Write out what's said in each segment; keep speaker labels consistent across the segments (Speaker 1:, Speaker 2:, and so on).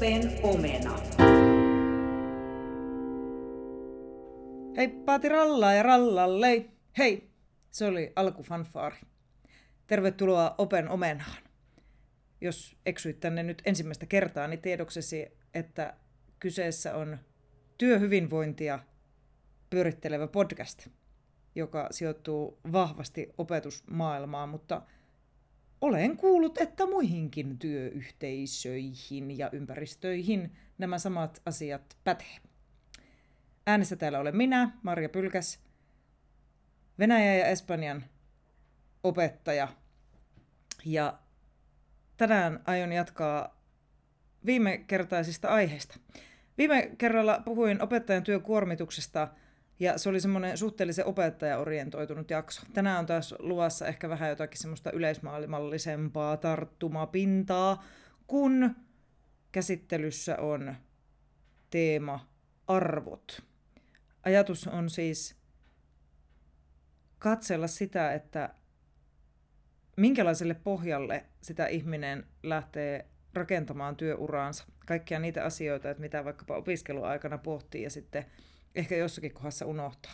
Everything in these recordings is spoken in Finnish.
Speaker 1: Open omena.
Speaker 2: Hei paati rallaa ja rallalle. Hei, se oli alkufanfaari. Tervetuloa Open omenaan. Jos eksyit tänne nyt ensimmäistä kertaa, niin tiedoksesi, että kyseessä on työhyvinvointia pyörittelevä podcast, joka sijoittuu vahvasti opetusmaailmaan, mutta olen kuullut, että muihinkin työyhteisöihin ja ympäristöihin nämä samat asiat pätee. Äänessä täällä olen minä, Marja Pylkäs, Venäjä ja Espanjan opettaja. Ja tänään aion jatkaa viime kertaisista aiheista. Viime kerralla puhuin opettajan työkuormituksesta ja se oli semmoinen suhteellisen opettajaorientoitunut jakso. Tänään on taas luvassa ehkä vähän jotakin semmoista yleismaailmallisempaa tarttumapintaa, kun käsittelyssä on teema arvot. Ajatus on siis katsella sitä, että minkälaiselle pohjalle sitä ihminen lähtee rakentamaan työuraansa. Kaikkia niitä asioita, että mitä vaikkapa opiskeluaikana pohtii ja sitten ehkä jossakin kohdassa unohtaa.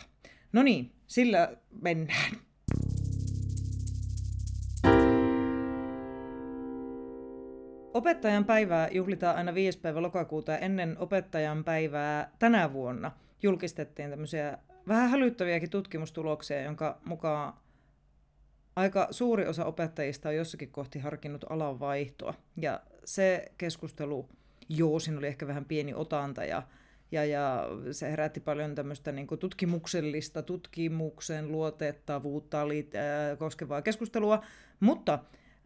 Speaker 2: No niin, sillä mennään. Opettajan päivää juhlitaan aina 5. päivä lokakuuta ja ennen opettajan päivää tänä vuonna julkistettiin tämmöisiä vähän hälyttäviäkin tutkimustuloksia, jonka mukaan aika suuri osa opettajista on jossakin kohti harkinnut alan vaihtoa. Ja se keskustelu, joo, siinä oli ehkä vähän pieni otanta ja, ja, ja se herätti paljon tämmöistä niin kuin tutkimuksellista, tutkimuksen luotettavuutta oli, äh, koskevaa keskustelua, mutta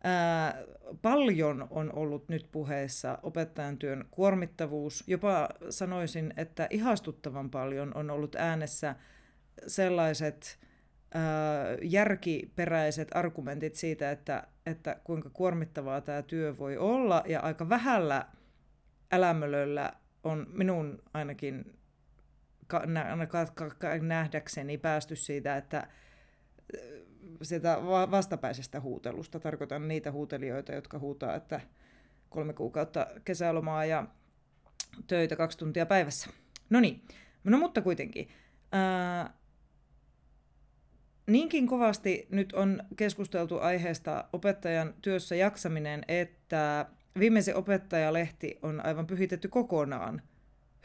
Speaker 2: Ää, paljon on ollut nyt puheessa opettajan työn kuormittavuus. Jopa sanoisin, että ihastuttavan paljon on ollut äänessä sellaiset ää, järkiperäiset argumentit siitä, että, että kuinka kuormittavaa tämä työ voi olla. Ja aika vähällä älämölöllä on minun ainakin nähdäkseni päästy siitä, että sitä vastapäisestä huutelusta. Tarkoitan niitä huutelijoita, jotka huutaa, että kolme kuukautta kesälomaa ja töitä kaksi tuntia päivässä. No niin, no mutta kuitenkin. Ää, niinkin kovasti nyt on keskusteltu aiheesta opettajan työssä jaksaminen, että viimeisen opettajalehti on aivan pyhitetty kokonaan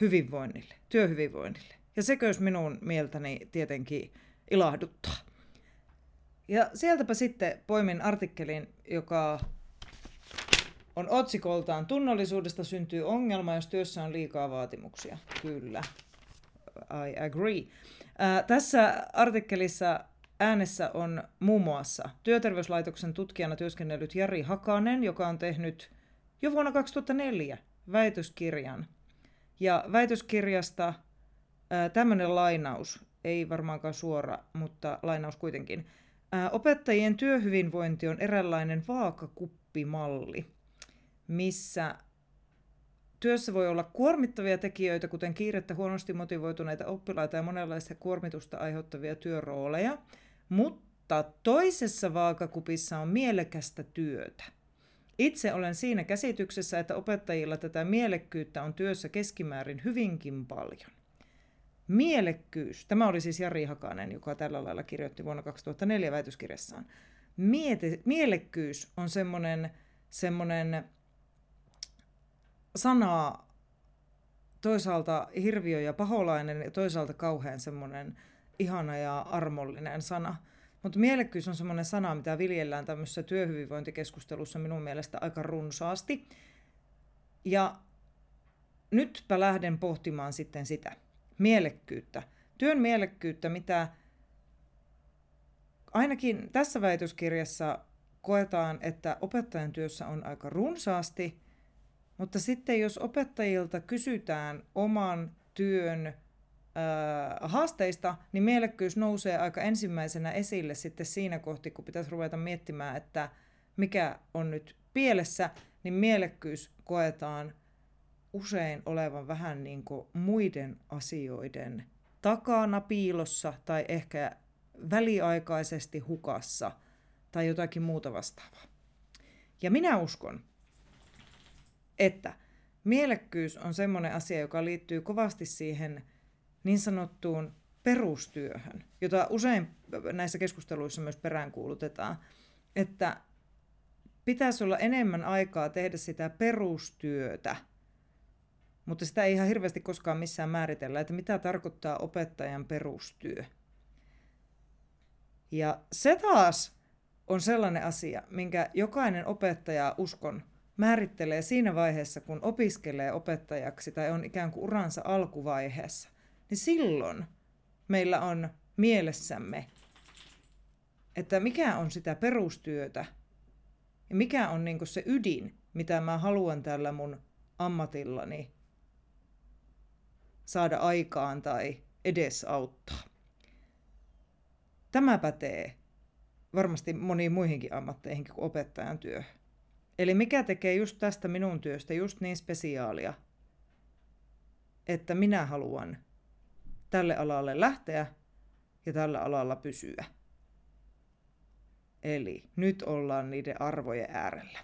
Speaker 2: hyvinvoinnille, työhyvinvoinnille. Ja sekös minun mieltäni tietenkin ilahduttaa. Ja sieltäpä sitten poimin artikkelin, joka on otsikoltaan Tunnollisuudesta syntyy ongelma, jos työssä on liikaa vaatimuksia. Kyllä, I agree. Ää, tässä artikkelissa äänessä on muun muassa Työterveyslaitoksen tutkijana työskennellyt Jari Hakanen, joka on tehnyt jo vuonna 2004 väitöskirjan. Ja väitöskirjasta tämmöinen lainaus, ei varmaankaan suora, mutta lainaus kuitenkin. Opettajien työhyvinvointi on eräänlainen vaakakuppimalli, missä työssä voi olla kuormittavia tekijöitä, kuten kiirettä, huonosti motivoituneita oppilaita ja monenlaista kuormitusta aiheuttavia työrooleja, mutta toisessa vaakakupissa on mielekästä työtä. Itse olen siinä käsityksessä, että opettajilla tätä mielekkyyttä on työssä keskimäärin hyvinkin paljon. Mielekkyys, tämä oli siis Jari Hakanen, joka tällä lailla kirjoitti vuonna 2004 väitöskirjassaan. Miete, mielekkyys on semmoinen, semmoinen sana toisaalta hirviö ja paholainen ja toisaalta kauhean semmoinen ihana ja armollinen sana. Mutta mielekkyys on semmoinen sana, mitä viljellään tämmöisessä työhyvinvointikeskustelussa minun mielestä aika runsaasti. Ja nytpä lähden pohtimaan sitten sitä mielekkyyttä. Työn mielekkyyttä, mitä ainakin tässä väitöskirjassa koetaan, että opettajan työssä on aika runsaasti, mutta sitten jos opettajilta kysytään oman työn haasteista, niin mielekkyys nousee aika ensimmäisenä esille sitten siinä kohti, kun pitäisi ruveta miettimään, että mikä on nyt pielessä, niin mielekkyys koetaan usein olevan vähän niin kuin muiden asioiden takana piilossa tai ehkä väliaikaisesti hukassa tai jotakin muuta vastaavaa. Ja minä uskon, että mielekkyys on semmoinen asia, joka liittyy kovasti siihen niin sanottuun perustyöhön, jota usein näissä keskusteluissa myös peräänkuulutetaan, että pitäisi olla enemmän aikaa tehdä sitä perustyötä, mutta sitä ei ihan hirveästi koskaan missään määritellä, että mitä tarkoittaa opettajan perustyö. Ja se taas on sellainen asia, minkä jokainen opettaja uskon määrittelee siinä vaiheessa, kun opiskelee opettajaksi tai on ikään kuin uransa alkuvaiheessa. Niin silloin meillä on mielessämme, että mikä on sitä perustyötä ja mikä on niin se ydin, mitä mä haluan tällä mun ammatillani saada aikaan tai edesauttaa. Tämä pätee varmasti moniin muihinkin ammatteihin kuin opettajan työ. Eli mikä tekee just tästä minun työstä just niin spesiaalia, että minä haluan tälle alalle lähteä ja tällä alalla pysyä. Eli nyt ollaan niiden arvojen äärellä.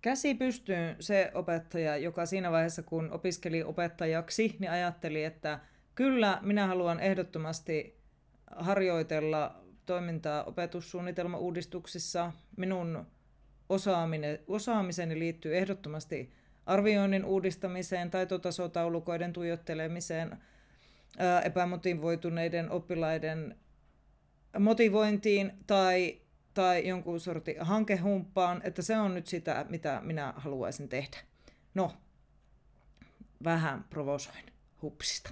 Speaker 2: Käsi pystyyn se opettaja, joka siinä vaiheessa kun opiskeli opettajaksi, niin ajatteli, että kyllä minä haluan ehdottomasti harjoitella toimintaa opetussuunnitelmauudistuksissa. Minun osaaminen, osaamiseni liittyy ehdottomasti arvioinnin uudistamiseen, taitotasotaulukoiden tuijottelemiseen, epämotivoituneiden oppilaiden motivointiin tai, tai jonkun sortin hankehumppaan, että se on nyt sitä, mitä minä haluaisin tehdä. No, vähän provosoin hupsista.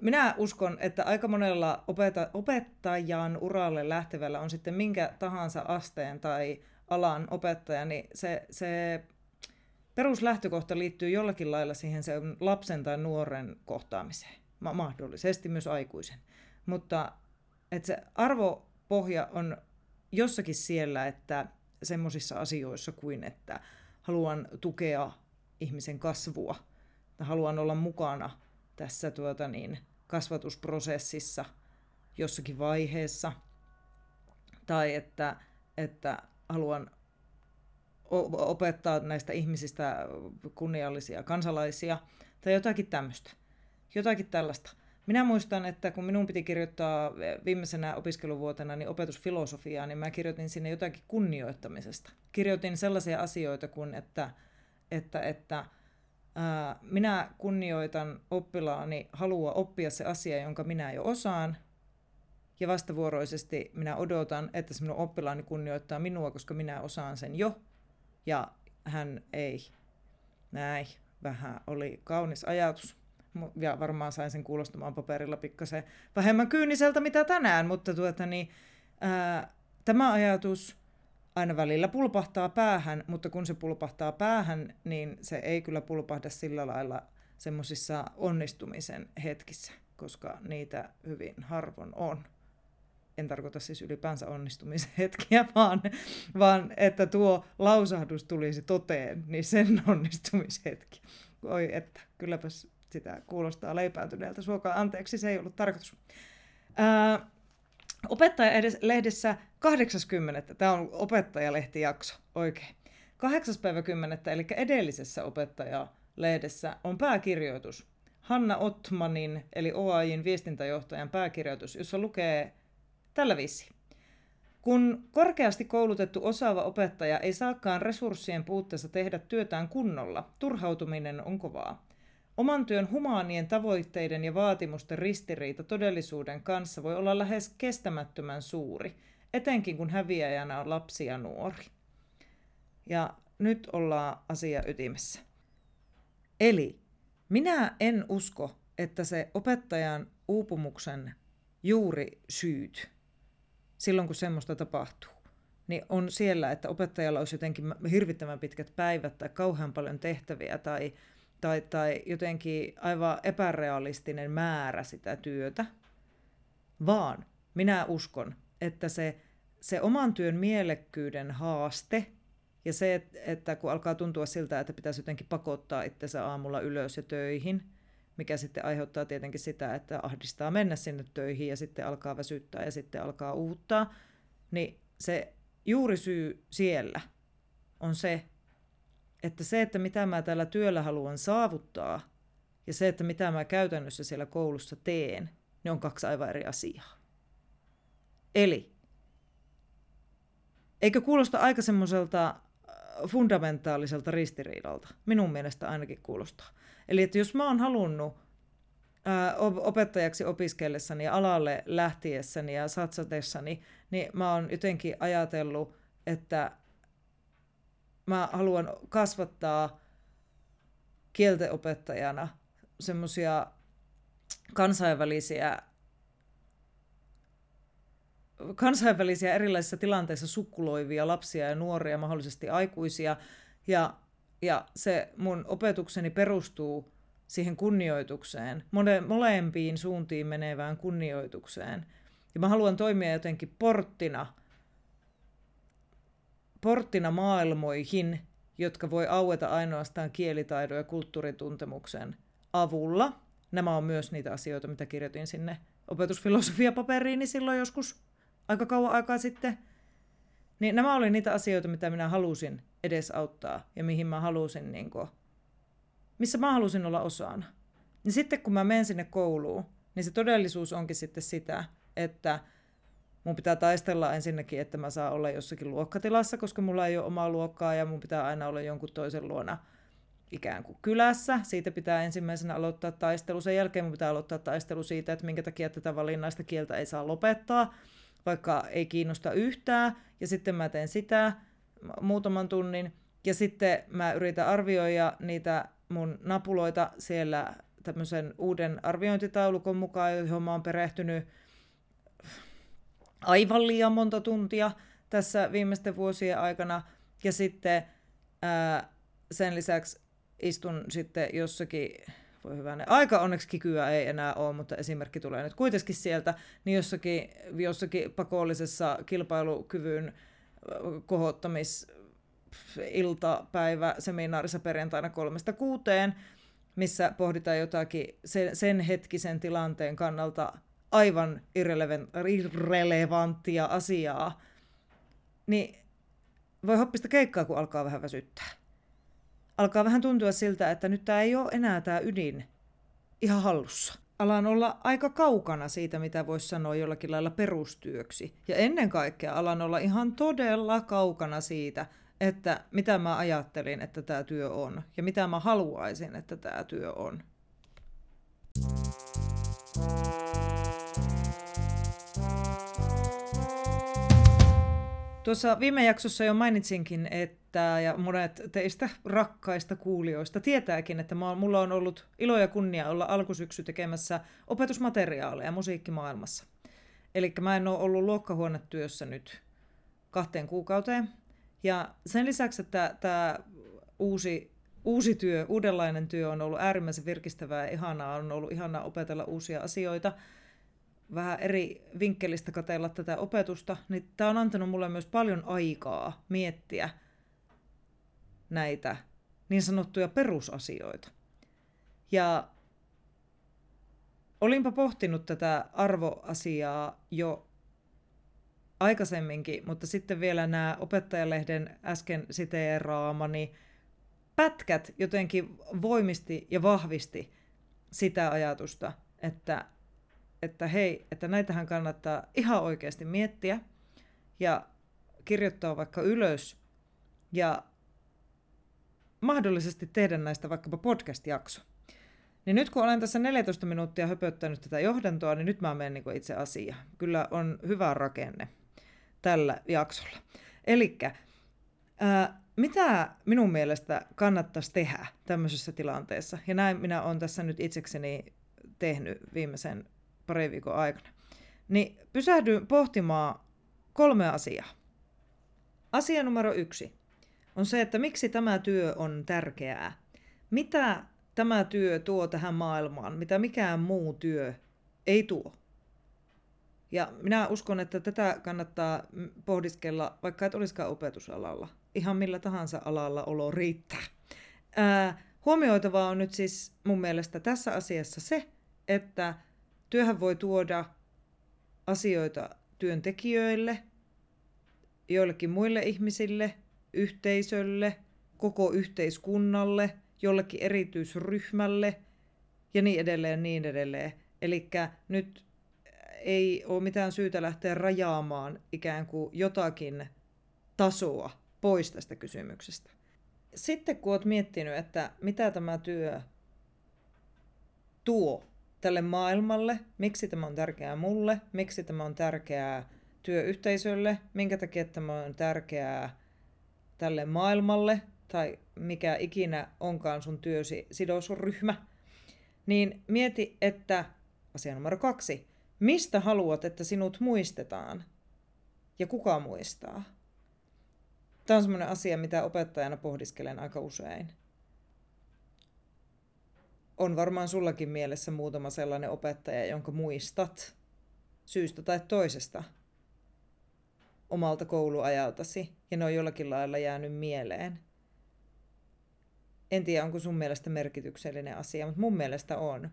Speaker 2: Minä uskon, että aika monella opeta- opettajan uralle lähtevällä on sitten minkä tahansa asteen tai alan opettaja, niin se, se peruslähtökohta liittyy jollakin lailla siihen sen lapsen tai nuoren kohtaamiseen, Ma- mahdollisesti myös aikuisen. Mutta että se arvopohja on jossakin siellä, että semmoisissa asioissa kuin, että haluan tukea ihmisen kasvua, että haluan olla mukana tässä tuota niin, kasvatusprosessissa jossakin vaiheessa, tai että, että haluan opettaa näistä ihmisistä kunniallisia kansalaisia, tai jotakin tämmöistä. Jotakin tällaista. Minä muistan, että kun minun piti kirjoittaa viimeisenä opiskeluvuotena niin opetusfilosofiaa, niin mä kirjoitin sinne jotakin kunnioittamisesta. Kirjoitin sellaisia asioita kuin, että, että, että ää, minä kunnioitan oppilaani halua oppia se asia, jonka minä jo osaan, ja vastavuoroisesti minä odotan, että se minun oppilaani kunnioittaa minua, koska minä osaan sen jo, ja hän ei. Näin, vähän oli kaunis ajatus ja varmaan sain sen kuulostamaan paperilla pikkasen vähemmän kyyniseltä mitä tänään, mutta tuota, niin, ää, tämä ajatus aina välillä pulpahtaa päähän, mutta kun se pulpahtaa päähän, niin se ei kyllä pulpahda sillä lailla semmoisissa onnistumisen hetkissä, koska niitä hyvin harvoin on. En tarkoita siis ylipäänsä onnistumisen hetkiä, vaan, vaan että tuo lausahdus tulisi toteen, niin sen onnistumishetki. Oi että, kylläpäs sitä kuulostaa leipääntyneeltä. Suokaa anteeksi, se ei ollut tarkoitus. Ää, opettaja-lehdessä 80. Tämä on opettajalehtijakso, oikein. 8. päivä 10. eli edellisessä opettaja-lehdessä on pääkirjoitus. Hanna Ottmanin, eli OAJin viestintäjohtajan pääkirjoitus, jossa lukee tällä viisi. Kun korkeasti koulutettu osaava opettaja ei saakaan resurssien puutteessa tehdä työtään kunnolla, turhautuminen on kovaa. Oman työn humaanien tavoitteiden ja vaatimusten ristiriita todellisuuden kanssa voi olla lähes kestämättömän suuri, etenkin kun häviäjänä on lapsi ja nuori. Ja nyt ollaan asia ytimessä. Eli minä en usko, että se opettajan uupumuksen juuri syyt, silloin kun semmoista tapahtuu, niin on siellä, että opettajalla olisi jotenkin hirvittävän pitkät päivät tai kauhean paljon tehtäviä tai tai, tai jotenkin aivan epärealistinen määrä sitä työtä, vaan minä uskon, että se, se oman työn mielekkyyden haaste ja se, että kun alkaa tuntua siltä, että pitäisi jotenkin pakottaa itsensä aamulla ylös ja töihin, mikä sitten aiheuttaa tietenkin sitä, että ahdistaa mennä sinne töihin ja sitten alkaa väsyttää ja sitten alkaa uuttaa, niin se juuri syy siellä on se, että se, että mitä mä tällä työllä haluan saavuttaa, ja se, että mitä mä käytännössä siellä koulussa teen, ne on kaksi aivan eri asiaa. Eli, eikö kuulosta aika semmoiselta äh, fundamentaaliselta ristiriidalta? Minun mielestä ainakin kuulostaa. Eli että jos mä oon halunnut ää, opettajaksi opiskellessani ja alalle lähtiessäni ja satsatessani, niin mä oon jotenkin ajatellut, että mä haluan kasvattaa kieltenopettajana semmoisia kansainvälisiä kansainvälisiä erilaisissa tilanteissa sukkuloivia lapsia ja nuoria, mahdollisesti aikuisia. Ja, ja se mun opetukseni perustuu siihen kunnioitukseen, mole, molempiin suuntiin menevään kunnioitukseen. Ja mä haluan toimia jotenkin porttina, porttina maailmoihin, jotka voi aueta ainoastaan kielitaidon ja kulttuurituntemuksen avulla. Nämä on myös niitä asioita, mitä kirjoitin sinne opetusfilosofiapaperiini silloin joskus aika kauan aikaa sitten. Niin nämä oli niitä asioita, mitä minä halusin edesauttaa ja mihin mä halusin, niin kuin, missä mä halusin olla osana. Niin sitten kun mä menen sinne kouluun, niin se todellisuus onkin sitten sitä, että mun pitää taistella ensinnäkin, että mä saan olla jossakin luokkatilassa, koska mulla ei ole omaa luokkaa ja mun pitää aina olla jonkun toisen luona ikään kuin kylässä. Siitä pitää ensimmäisenä aloittaa taistelu. Sen jälkeen mun pitää aloittaa taistelu siitä, että minkä takia tätä valinnaista kieltä ei saa lopettaa, vaikka ei kiinnosta yhtään. Ja sitten mä teen sitä muutaman tunnin. Ja sitten mä yritän arvioida niitä mun napuloita siellä tämmöisen uuden arviointitaulukon mukaan, johon mä oon perehtynyt aivan liian monta tuntia tässä viimeisten vuosien aikana. Ja sitten ää, sen lisäksi istun sitten jossakin, voi hyvänä, aika onneksi kikyä ei enää ole, mutta esimerkki tulee nyt kuitenkin sieltä, niin jossakin, jossakin pakollisessa kilpailukyvyn kohottamis iltapäivä seminaarissa perjantaina kolmesta kuuteen, missä pohditaan jotakin sen, sen hetkisen tilanteen kannalta aivan irrelevanttia asiaa, niin voi hoppista keikkaa, kun alkaa vähän väsyttää. Alkaa vähän tuntua siltä, että nyt tämä ei ole enää tämä ydin ihan hallussa. Alan olla aika kaukana siitä, mitä voisi sanoa jollakin lailla perustyöksi. Ja ennen kaikkea alan olla ihan todella kaukana siitä, että mitä mä ajattelin, että tämä työ on. Ja mitä mä haluaisin, että tämä työ on. Tuossa viime jaksossa jo mainitsinkin, että ja monet teistä rakkaista kuulijoista tietääkin, että mulla on ollut ilo ja kunnia olla alkusyksy tekemässä opetusmateriaaleja musiikkimaailmassa. Eli mä en ole ollut luokkahuonetyössä nyt kahteen kuukauteen. Ja sen lisäksi, että tämä uusi, uusi työ, uudenlainen työ on ollut äärimmäisen virkistävää ja ihanaa, on ollut ihanaa opetella uusia asioita – vähän eri vinkkelistä katella tätä opetusta, niin tämä on antanut mulle myös paljon aikaa miettiä näitä niin sanottuja perusasioita. Ja olinpa pohtinut tätä arvoasiaa jo aikaisemminkin, mutta sitten vielä nämä opettajalehden äsken siteeraamani pätkät jotenkin voimisti ja vahvisti sitä ajatusta, että että hei, että näitähän kannattaa ihan oikeasti miettiä ja kirjoittaa vaikka ylös ja mahdollisesti tehdä näistä vaikkapa podcast-jakso. Niin nyt kun olen tässä 14 minuuttia höpöttänyt tätä johdantoa, niin nyt mä menen niin itse asiaan. Kyllä on hyvä rakenne tällä jaksolla. Eli mitä minun mielestä kannattaisi tehdä tämmöisessä tilanteessa? Ja näin minä olen tässä nyt itsekseni tehnyt viimeisen parin viikon aikana. Niin pysähdyin pohtimaan kolme asiaa. Asia numero yksi on se, että miksi tämä työ on tärkeää. Mitä tämä työ tuo tähän maailmaan, mitä mikään muu työ ei tuo. Ja minä uskon, että tätä kannattaa pohdiskella, vaikka et olisikaan opetusalalla. Ihan millä tahansa alalla olo riittää. Ää, huomioitavaa on nyt siis mun mielestä tässä asiassa se, että Työhän voi tuoda asioita työntekijöille, joillekin muille ihmisille, yhteisölle, koko yhteiskunnalle, jollekin erityisryhmälle ja niin edelleen niin edelleen. Eli nyt ei ole mitään syytä lähteä rajaamaan ikään kuin jotakin tasoa pois tästä kysymyksestä. Sitten kun olet miettinyt, että mitä tämä työ tuo tälle maailmalle, miksi tämä on tärkeää mulle, miksi tämä on tärkeää työyhteisölle, minkä takia tämä on tärkeää tälle maailmalle tai mikä ikinä onkaan sun työsi sidosryhmä, niin mieti, että asia numero kaksi, mistä haluat, että sinut muistetaan ja kuka muistaa? Tämä on sellainen asia, mitä opettajana pohdiskelen aika usein. On varmaan sullakin mielessä muutama sellainen opettaja, jonka muistat syystä tai toisesta omalta kouluajaltasi, ja ne on jollakin lailla jäänyt mieleen. En tiedä, onko sun mielestä merkityksellinen asia, mutta mun mielestä on.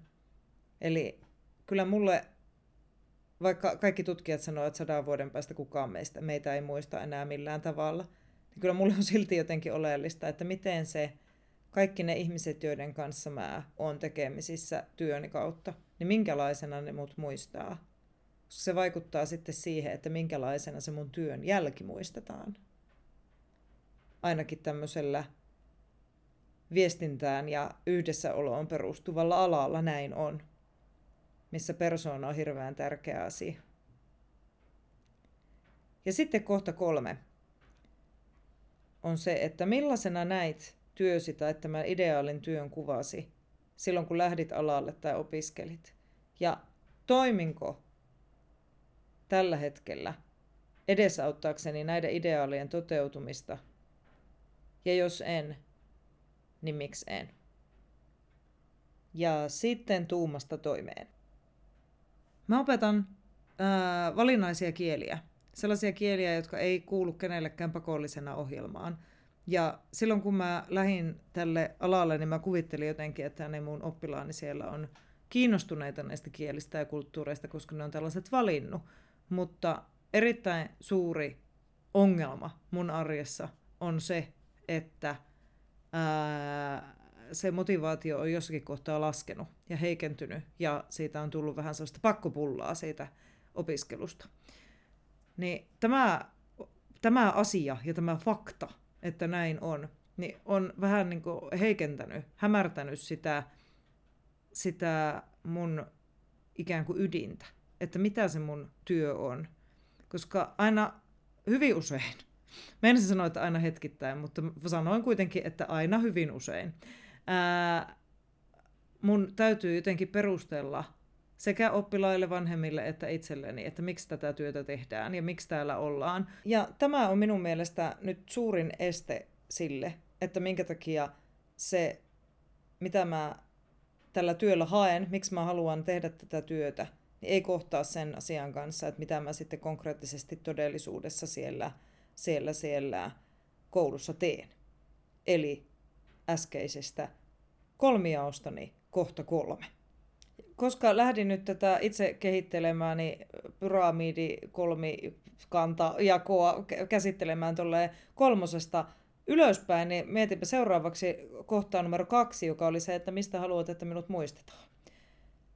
Speaker 2: Eli kyllä mulle, vaikka kaikki tutkijat sanoo, että sadan vuoden päästä kukaan meistä, meitä ei muista enää millään tavalla, niin kyllä mulle on silti jotenkin oleellista, että miten se kaikki ne ihmiset, joiden kanssa mä oon tekemisissä työni kautta, niin minkälaisena ne mut muistaa. Se vaikuttaa sitten siihen, että minkälaisena se mun työn jälki muistetaan. Ainakin tämmöisellä viestintään ja yhdessäoloon perustuvalla alalla näin on, missä persoona on hirveän tärkeä asia. Ja sitten kohta kolme on se, että millaisena näit työsi tai tämän ideaalin työn kuvasi silloin, kun lähdit alalle tai opiskelit. Ja toiminko tällä hetkellä edesauttaakseni näiden ideaalien toteutumista? Ja jos en, niin miksi en? Ja sitten tuumasta toimeen. Mä opetan ää, valinnaisia kieliä. Sellaisia kieliä, jotka ei kuulu kenellekään pakollisena ohjelmaan. Ja silloin kun mä lähdin tälle alalle, niin mä kuvittelin jotenkin, että ne mun oppilaani siellä on kiinnostuneita näistä kielistä ja kulttuureista, koska ne on tällaiset valinnut. Mutta erittäin suuri ongelma mun arjessa on se, että ää, se motivaatio on jossakin kohtaa laskenut ja heikentynyt ja siitä on tullut vähän sellaista pakkopullaa siitä opiskelusta. Niin tämä, tämä asia ja tämä fakta, että näin on, niin on vähän niin kuin heikentänyt, hämärtänyt sitä, sitä mun ikään kuin ydintä, että mitä se mun työ on. Koska aina hyvin usein Mä en sanoa, että aina hetkittäin, mutta sanoin kuitenkin, että aina hyvin usein. Ää, mun täytyy jotenkin perustella sekä oppilaille, vanhemmille että itselleni, että miksi tätä työtä tehdään ja miksi täällä ollaan. Ja tämä on minun mielestä nyt suurin este sille, että minkä takia se, mitä mä tällä työllä haen, miksi mä haluan tehdä tätä työtä, ei kohtaa sen asian kanssa, että mitä mä sitten konkreettisesti todellisuudessa siellä – siellä siellä koulussa teen. Eli äskeisestä kolmiaostani kohta kolme. Koska lähdin nyt tätä itse kehittelemään, niin pyramidi kolmikanta jakoa käsittelemään tuolle kolmosesta ylöspäin, niin mietinpä seuraavaksi kohtaa numero kaksi, joka oli se, että mistä haluat, että minut muistetaan.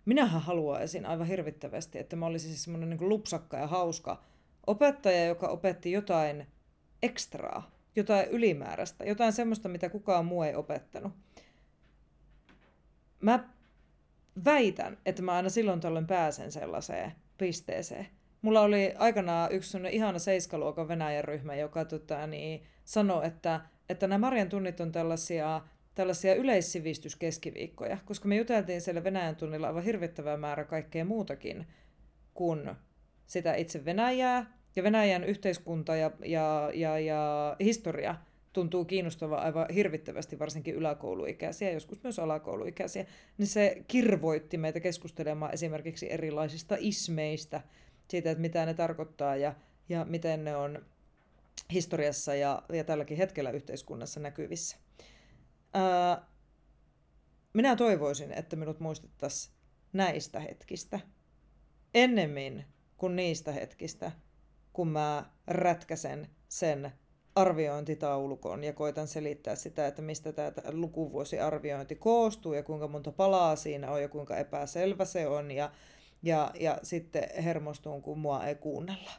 Speaker 2: Minähän haluaisin aivan hirvittävästi, että mä olisin siis semmoinen niin lupsakka ja hauska opettaja, joka opetti jotain ekstraa, jotain ylimääräistä, jotain semmoista, mitä kukaan muu ei opettanut. Mä väitän, että mä aina silloin tällöin pääsen sellaiseen pisteeseen. Mulla oli aikanaan yksi sellainen ihana seiskaluokan Venäjän ryhmä, joka tota, niin, sanoi, että, että nämä Marjan tunnit on tällaisia, tällaisia yleissivistyskeskiviikkoja, koska me juteltiin siellä Venäjän tunnilla aivan hirvittävä määrä kaikkea muutakin kuin sitä itse Venäjää, ja Venäjän yhteiskunta ja, ja, ja, ja historia tuntuu kiinnostavaa aivan hirvittävästi, varsinkin yläkouluikäisiä, joskus myös alakouluikäisiä, niin se kirvoitti meitä keskustelemaan esimerkiksi erilaisista ismeistä, siitä, että mitä ne tarkoittaa ja, ja miten ne on historiassa ja, ja tälläkin hetkellä yhteiskunnassa näkyvissä. Ää, minä toivoisin, että minut muistettaisiin näistä hetkistä ennemmin kuin niistä hetkistä, kun mä rätkäsen sen arviointitaulukon ja koitan selittää sitä, että mistä tämä lukuvuosiarviointi koostuu ja kuinka monta palaa siinä on ja kuinka epäselvä se on ja, ja, ja sitten hermostun, kun mua ei kuunnella.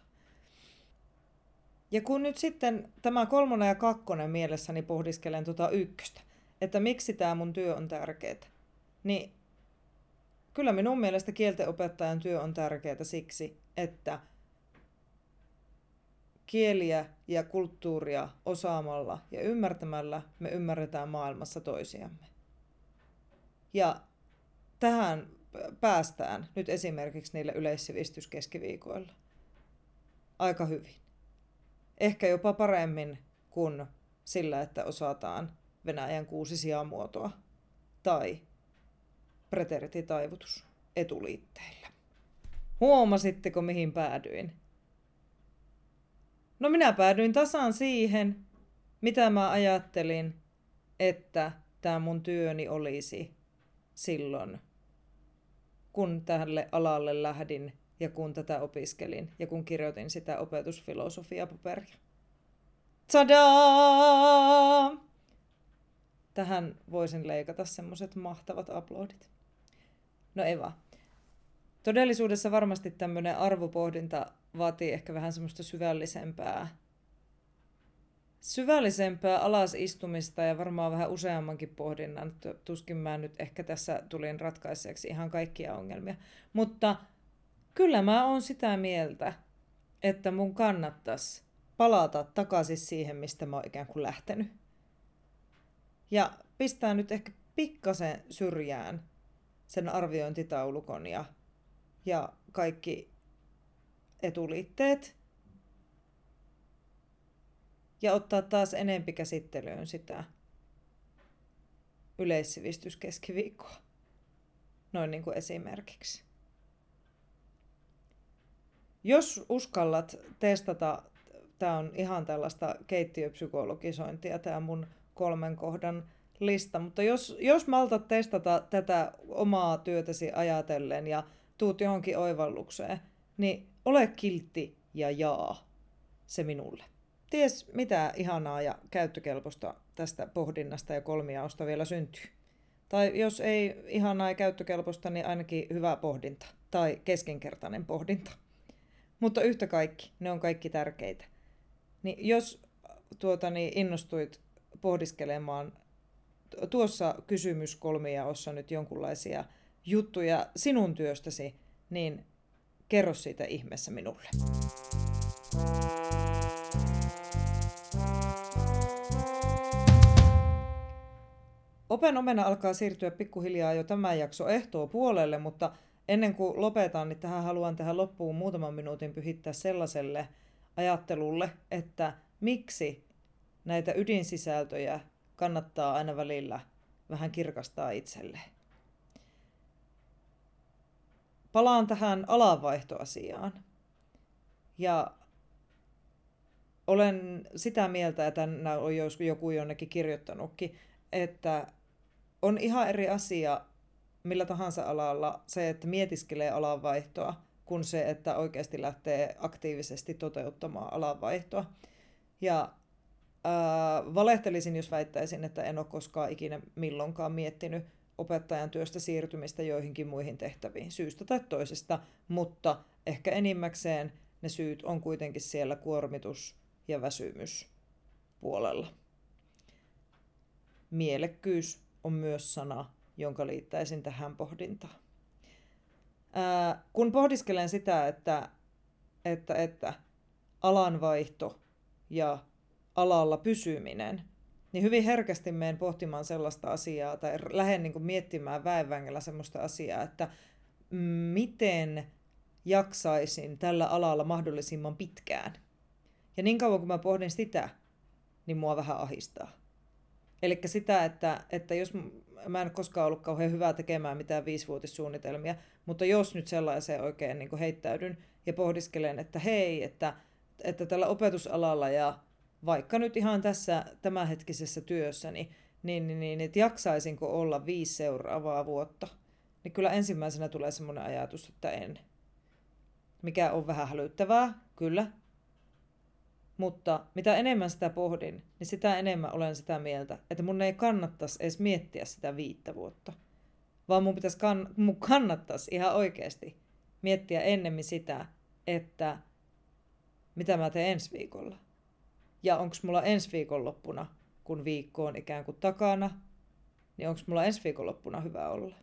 Speaker 2: Ja kun nyt sitten tämä kolmonen ja kakkonen mielessäni pohdiskelen tuota ykköstä, että miksi tämä mun työ on tärkeää, niin kyllä minun mielestä kieltenopettajan työ on tärkeää siksi, että kieliä ja kulttuuria osaamalla ja ymmärtämällä me ymmärretään maailmassa toisiamme. Ja tähän päästään nyt esimerkiksi niillä yleissivistyskeskiviikoilla aika hyvin. Ehkä jopa paremmin kuin sillä, että osataan Venäjän kuusi sijamuotoa tai preterititaivutus etuliitteillä. Huomasitteko, mihin päädyin? No minä päädyin tasan siihen, mitä mä ajattelin, että tämä mun työni olisi silloin, kun tälle alalle lähdin ja kun tätä opiskelin ja kun kirjoitin sitä opetusfilosofiapaperia. Tadaa! Tähän voisin leikata semmoset mahtavat aplodit. No Eva. Todellisuudessa varmasti tämmöinen arvopohdinta vaatii ehkä vähän semmoista syvällisempää, syvällisempää alasistumista ja varmaan vähän useammankin pohdinnan. Tuskin mä nyt ehkä tässä tulin ratkaiseeksi ihan kaikkia ongelmia. Mutta kyllä mä oon sitä mieltä, että mun kannattaisi palata takaisin siihen, mistä mä oon ikään kuin lähtenyt. Ja pistää nyt ehkä pikkasen syrjään sen arviointitaulukon ja, ja kaikki etuliitteet ja ottaa taas enempi käsittelyyn sitä yleissivistyskeskiviikkoa. Noin niin kuin esimerkiksi. Jos uskallat testata, tämä on ihan tällaista keittiöpsykologisointia, tämä mun kolmen kohdan lista, mutta jos, jos maltat testata tätä omaa työtäsi ajatellen ja tuut johonkin oivallukseen, niin ole kiltti ja jaa se minulle. Ties mitä ihanaa ja käyttökelpoista tästä pohdinnasta ja kolmiaosta vielä syntyy. Tai jos ei ihanaa ja käyttökelpoista, niin ainakin hyvä pohdinta tai keskinkertainen pohdinta. Mutta yhtä kaikki, ne on kaikki tärkeitä. Niin jos tuota, niin innostuit pohdiskelemaan tuossa kysymys kolmiaossa nyt jonkunlaisia juttuja sinun työstäsi, niin Kerro siitä ihmeessä minulle. Open omena alkaa siirtyä pikkuhiljaa jo tämän jakso ehtoo puolelle, mutta ennen kuin lopetan, niin tähän haluan tehdä loppuun muutaman minuutin pyhittää sellaiselle ajattelulle, että miksi näitä ydinsisältöjä kannattaa aina välillä vähän kirkastaa itselleen. palaan tähän alanvaihtoasiaan. Ja olen sitä mieltä, että tänä on joku jonnekin kirjoittanutkin, että on ihan eri asia millä tahansa alalla se, että mietiskelee alanvaihtoa, kuin se, että oikeasti lähtee aktiivisesti toteuttamaan alanvaihtoa. Ja ää, valehtelisin, jos väittäisin, että en ole koskaan ikinä milloinkaan miettinyt opettajan työstä siirtymistä joihinkin muihin tehtäviin syystä tai toisesta, mutta ehkä enimmäkseen ne syyt on kuitenkin siellä kuormitus ja väsymys puolella. Mielekkyys on myös sana, jonka liittäisin tähän pohdintaan. Ää, kun pohdiskelen sitä, että, että, että alanvaihto ja alalla pysyminen – niin hyvin herkästi menen pohtimaan sellaista asiaa tai lähden niin miettimään väenvängellä sellaista asiaa, että miten jaksaisin tällä alalla mahdollisimman pitkään. Ja niin kauan kun mä pohdin sitä, niin mua vähän ahistaa. Eli sitä, että, että jos mä en koskaan ollut kauhean hyvää tekemään mitään viisivuotissuunnitelmia, mutta jos nyt sellaiseen oikein niin heittäydyn ja pohdiskelen, että hei, että, että tällä opetusalalla ja vaikka nyt ihan tässä tämänhetkisessä työssäni, niin, niin, niin että jaksaisinko olla viisi seuraavaa vuotta, niin kyllä ensimmäisenä tulee semmoinen ajatus, että en. Mikä on vähän hälyttävää, kyllä. Mutta mitä enemmän sitä pohdin, niin sitä enemmän olen sitä mieltä, että mun ei kannattaisi edes miettiä sitä viittä vuotta. Vaan mun, pitäisi kann- mun kannattaisi ihan oikeasti miettiä ennemmin sitä, että mitä mä teen ensi viikolla. Ja onko mulla ensi viikonloppuna, kun viikko on ikään kuin takana, niin onko mulla ensi viikonloppuna hyvä olla.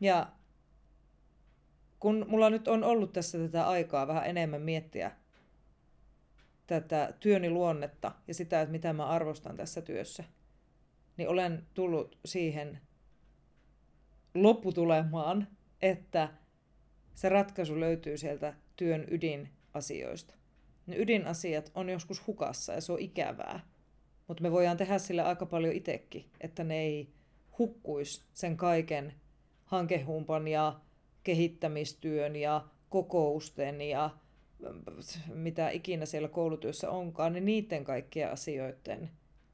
Speaker 2: Ja kun mulla nyt on ollut tässä tätä aikaa vähän enemmän miettiä tätä työni luonnetta ja sitä, että mitä mä arvostan tässä työssä, niin olen tullut siihen lopputulemaan, että se ratkaisu löytyy sieltä työn ydinasioista. Ne ydinasiat on joskus hukassa ja se on ikävää, mutta me voidaan tehdä sille aika paljon itsekin, että ne ei hukkuisi sen kaiken hankehumpan ja kehittämistyön ja kokousten ja mitä ikinä siellä koulutyössä onkaan, niin niiden kaikkien asioiden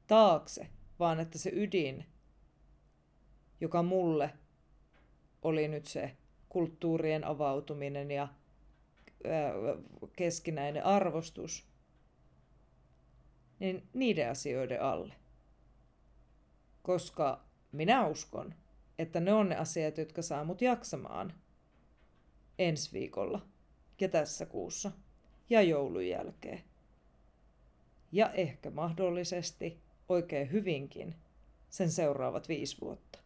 Speaker 2: taakse, vaan että se ydin, joka mulle oli nyt se kulttuurien avautuminen ja keskinäinen arvostus, niin niiden asioiden alle. Koska minä uskon, että ne on ne asiat, jotka saa mut jaksamaan ensi viikolla ja tässä kuussa ja joulun jälkeen. Ja ehkä mahdollisesti oikein hyvinkin sen seuraavat viisi vuotta.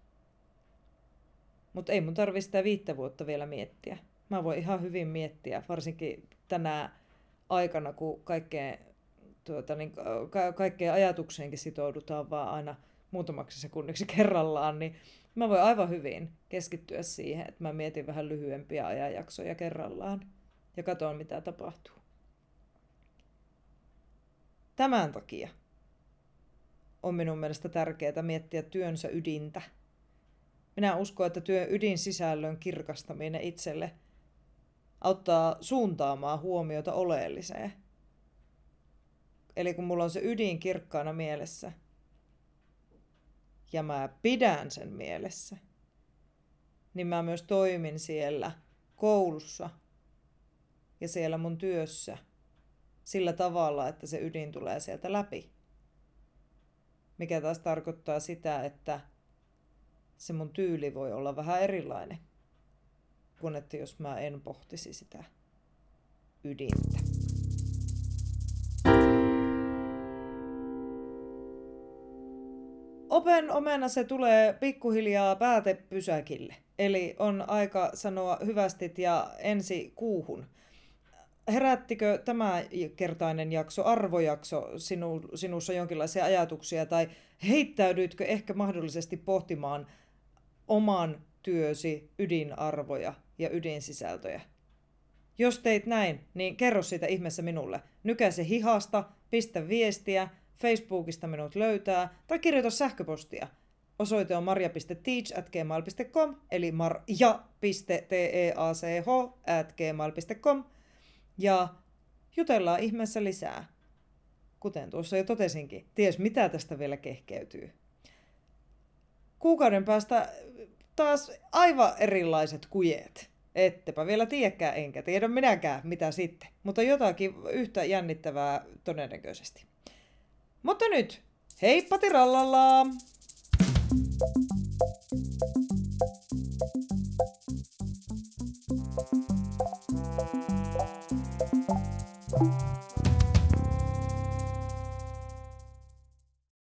Speaker 2: Mutta ei mun tarvi sitä viittä vuotta vielä miettiä. Mä voin ihan hyvin miettiä, varsinkin tänä aikana, kun kaikkeen, tuota, niin, ka- kaikkeen ajatukseenkin sitoudutaan vaan aina muutamaksi sekunniksi kerrallaan, niin mä voin aivan hyvin keskittyä siihen, että mä mietin vähän lyhyempiä ajanjaksoja kerrallaan ja katson, mitä tapahtuu. Tämän takia on minun mielestä tärkeää miettiä työnsä ydintä. Minä uskon, että työn ydinsisällön kirkastaminen itselle auttaa suuntaamaan huomiota oleelliseen. Eli kun mulla on se ydin kirkkaana mielessä, ja mä pidän sen mielessä, niin mä myös toimin siellä koulussa ja siellä mun työssä sillä tavalla, että se ydin tulee sieltä läpi. Mikä taas tarkoittaa sitä, että se mun tyyli voi olla vähän erilainen kuin että jos mä en pohtisi sitä ydintä. Open omena se tulee pikkuhiljaa päätepysäkille. Eli on aika sanoa hyvästit ja ensi kuuhun. Herättikö tämä kertainen jakso, arvojakso sinu, sinussa jonkinlaisia ajatuksia tai heittäydyitkö ehkä mahdollisesti pohtimaan oman työsi ydinarvoja ja ydinsisältöjä? Jos teit näin, niin kerro siitä ihmeessä minulle. Nykäse hihasta, pistä viestiä, Facebookista minut löytää tai kirjoita sähköpostia. Osoite on marja.teach.gmail.com eli marja.teach.gmail.com ja jutellaan ihmeessä lisää. Kuten tuossa jo totesinkin, ties mitä tästä vielä kehkeytyy. Kuukauden päästä taas aivan erilaiset kujeet. Ettepä vielä tiedäkään, enkä tiedä minäkään, mitä sitten. Mutta jotakin yhtä jännittävää todennäköisesti. Mutta nyt, heippa tirallalla! Thank you